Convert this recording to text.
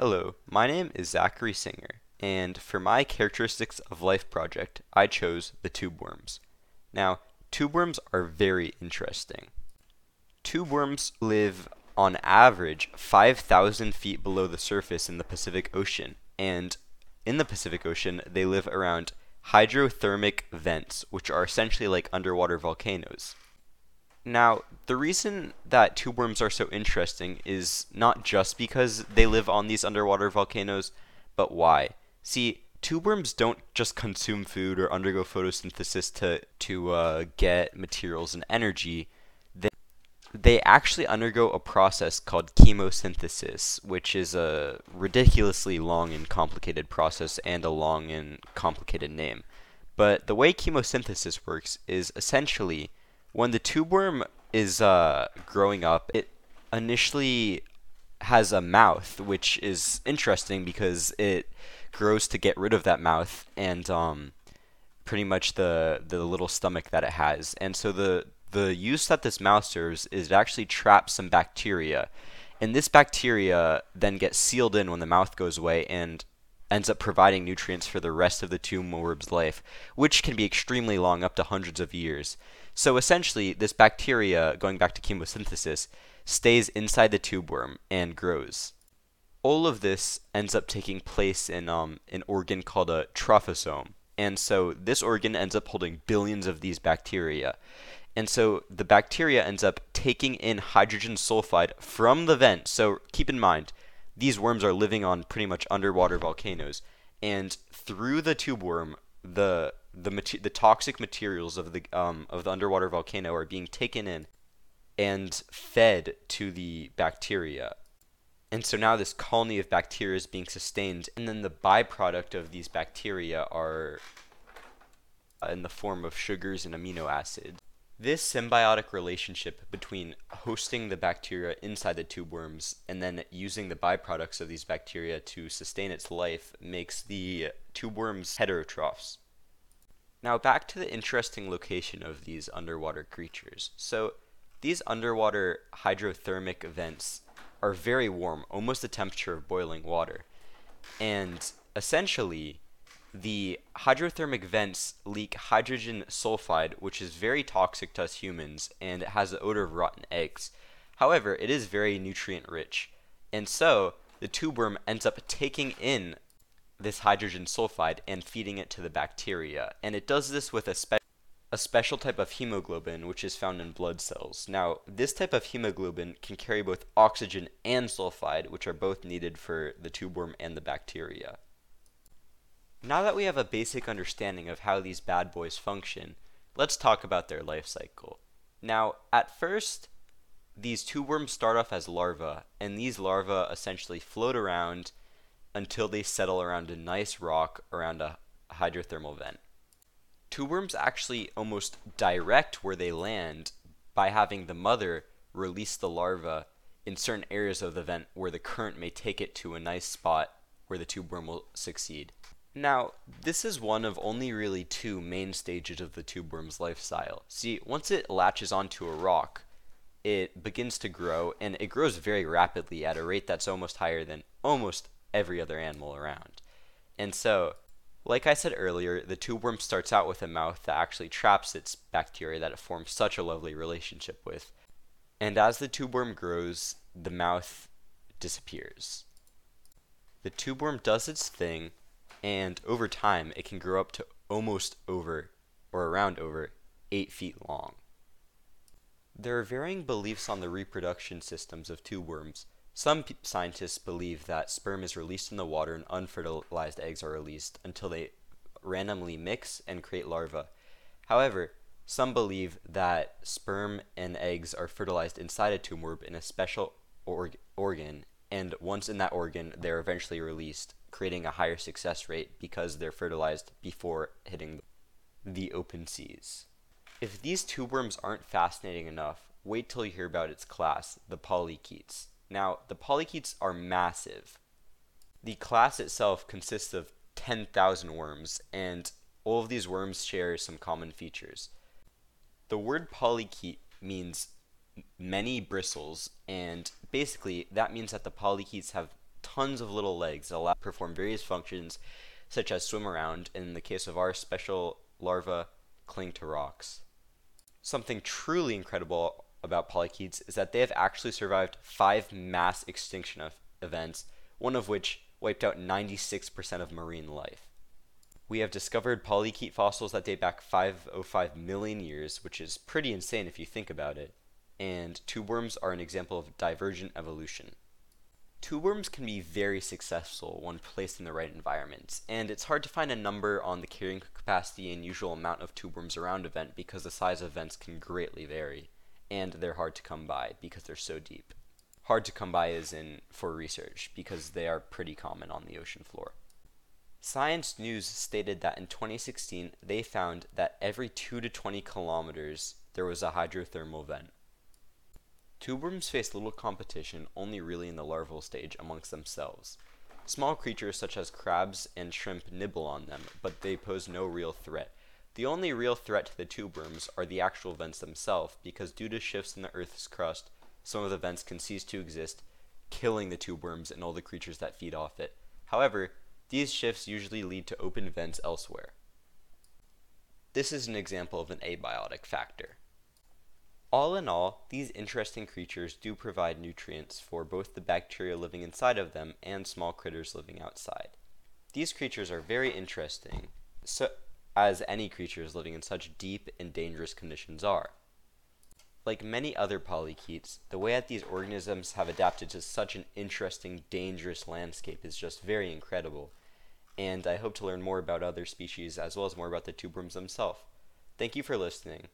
Hello, my name is Zachary Singer, and for my Characteristics of Life project, I chose the tube worms. Now, tube worms are very interesting. Tube worms live on average 5,000 feet below the surface in the Pacific Ocean, and in the Pacific Ocean, they live around hydrothermic vents, which are essentially like underwater volcanoes. Now, the reason that tube worms are so interesting is not just because they live on these underwater volcanoes, but why. See, tube worms don't just consume food or undergo photosynthesis to, to uh, get materials and energy they actually undergo a process called chemosynthesis, which is a ridiculously long and complicated process and a long and complicated name. But the way chemosynthesis works is essentially when the tube worm is uh, growing up, it initially has a mouth, which is interesting because it grows to get rid of that mouth and um, pretty much the the little stomach that it has. And so the the use that this mouth serves is it actually traps some bacteria. And this bacteria then gets sealed in when the mouth goes away and ends up providing nutrients for the rest of the tube worm's life, which can be extremely long, up to hundreds of years. So essentially, this bacteria, going back to chemosynthesis, stays inside the tube worm and grows. All of this ends up taking place in um, an organ called a trophosome. And so this organ ends up holding billions of these bacteria. And so the bacteria ends up taking in hydrogen sulfide from the vent. So keep in mind, these worms are living on pretty much underwater volcanoes. And through the tube worm, the the the toxic materials of the um, of the underwater volcano are being taken in and fed to the bacteria. And so now this colony of bacteria is being sustained, and then the byproduct of these bacteria are in the form of sugars and amino acids. This symbiotic relationship between hosting the bacteria inside the tube worms and then using the byproducts of these bacteria to sustain its life makes the tube worms heterotrophs. Now, back to the interesting location of these underwater creatures. So, these underwater hydrothermic vents are very warm, almost the temperature of boiling water. And essentially, the hydrothermic vents leak hydrogen sulfide, which is very toxic to us humans, and it has the odor of rotten eggs. However, it is very nutrient rich. And so, the tube worm ends up taking in this hydrogen sulfide and feeding it to the bacteria. And it does this with a, a special type of hemoglobin, which is found in blood cells. Now, this type of hemoglobin can carry both oxygen and sulfide, which are both needed for the tube worm and the bacteria. Now that we have a basic understanding of how these bad boys function, let's talk about their life cycle. Now, at first, these tube worms start off as larvae, and these larvae essentially float around until they settle around a nice rock around a hydrothermal vent. Tube worms actually almost direct where they land by having the mother release the larva in certain areas of the vent where the current may take it to a nice spot where the tube worm will succeed. Now, this is one of only really two main stages of the tube worm's lifestyle. See, once it latches onto a rock, it begins to grow, and it grows very rapidly at a rate that's almost higher than almost every other animal around. And so, like I said earlier, the tube worm starts out with a mouth that actually traps its bacteria that it forms such a lovely relationship with. And as the tube worm grows, the mouth disappears. The tube worm does its thing and over time it can grow up to almost over or around over 8 feet long. There are varying beliefs on the reproduction systems of tube worms. Some p- scientists believe that sperm is released in the water and unfertilized eggs are released until they randomly mix and create larvae. However, some believe that sperm and eggs are fertilized inside a tube worm in a special org- organ, and once in that organ, they're eventually released creating a higher success rate because they're fertilized before hitting the open seas. If these tube worms aren't fascinating enough, wait till you hear about its class, the polychaetes. Now, the polychaetes are massive. The class itself consists of 10,000 worms, and all of these worms share some common features. The word polychaete means many bristles, and basically that means that the polychaetes have tons of little legs that allow to perform various functions, such as swim around, and in the case of our special larvae, cling to rocks. Something truly incredible about polychaetes is that they have actually survived five mass extinction events, one of which wiped out 96% of marine life. We have discovered polychaete fossils that date back 505 million years, which is pretty insane if you think about it, and tube worms are an example of divergent evolution. Tube worms can be very successful when placed in the right environments, and it's hard to find a number on the carrying capacity and usual amount of tube worms around a vent because the size of vents can greatly vary, and they're hard to come by because they're so deep. Hard to come by is in for research because they are pretty common on the ocean floor. Science News stated that in 2016 they found that every 2 to 20 kilometers there was a hydrothermal vent. Tubeworms face little competition only really in the larval stage amongst themselves. Small creatures such as crabs and shrimp nibble on them, but they pose no real threat. The only real threat to the tubeworms are the actual vents themselves, because due to shifts in the Earth's crust, some of the vents can cease to exist, killing the tubeworms and all the creatures that feed off it. However, these shifts usually lead to open vents elsewhere. This is an example of an abiotic factor. All in all, these interesting creatures do provide nutrients for both the bacteria living inside of them and small critters living outside. These creatures are very interesting, so, as any creatures living in such deep and dangerous conditions are. Like many other polychaetes, the way that these organisms have adapted to such an interesting, dangerous landscape is just very incredible, and I hope to learn more about other species as well as more about the tubeworms themselves. Thank you for listening.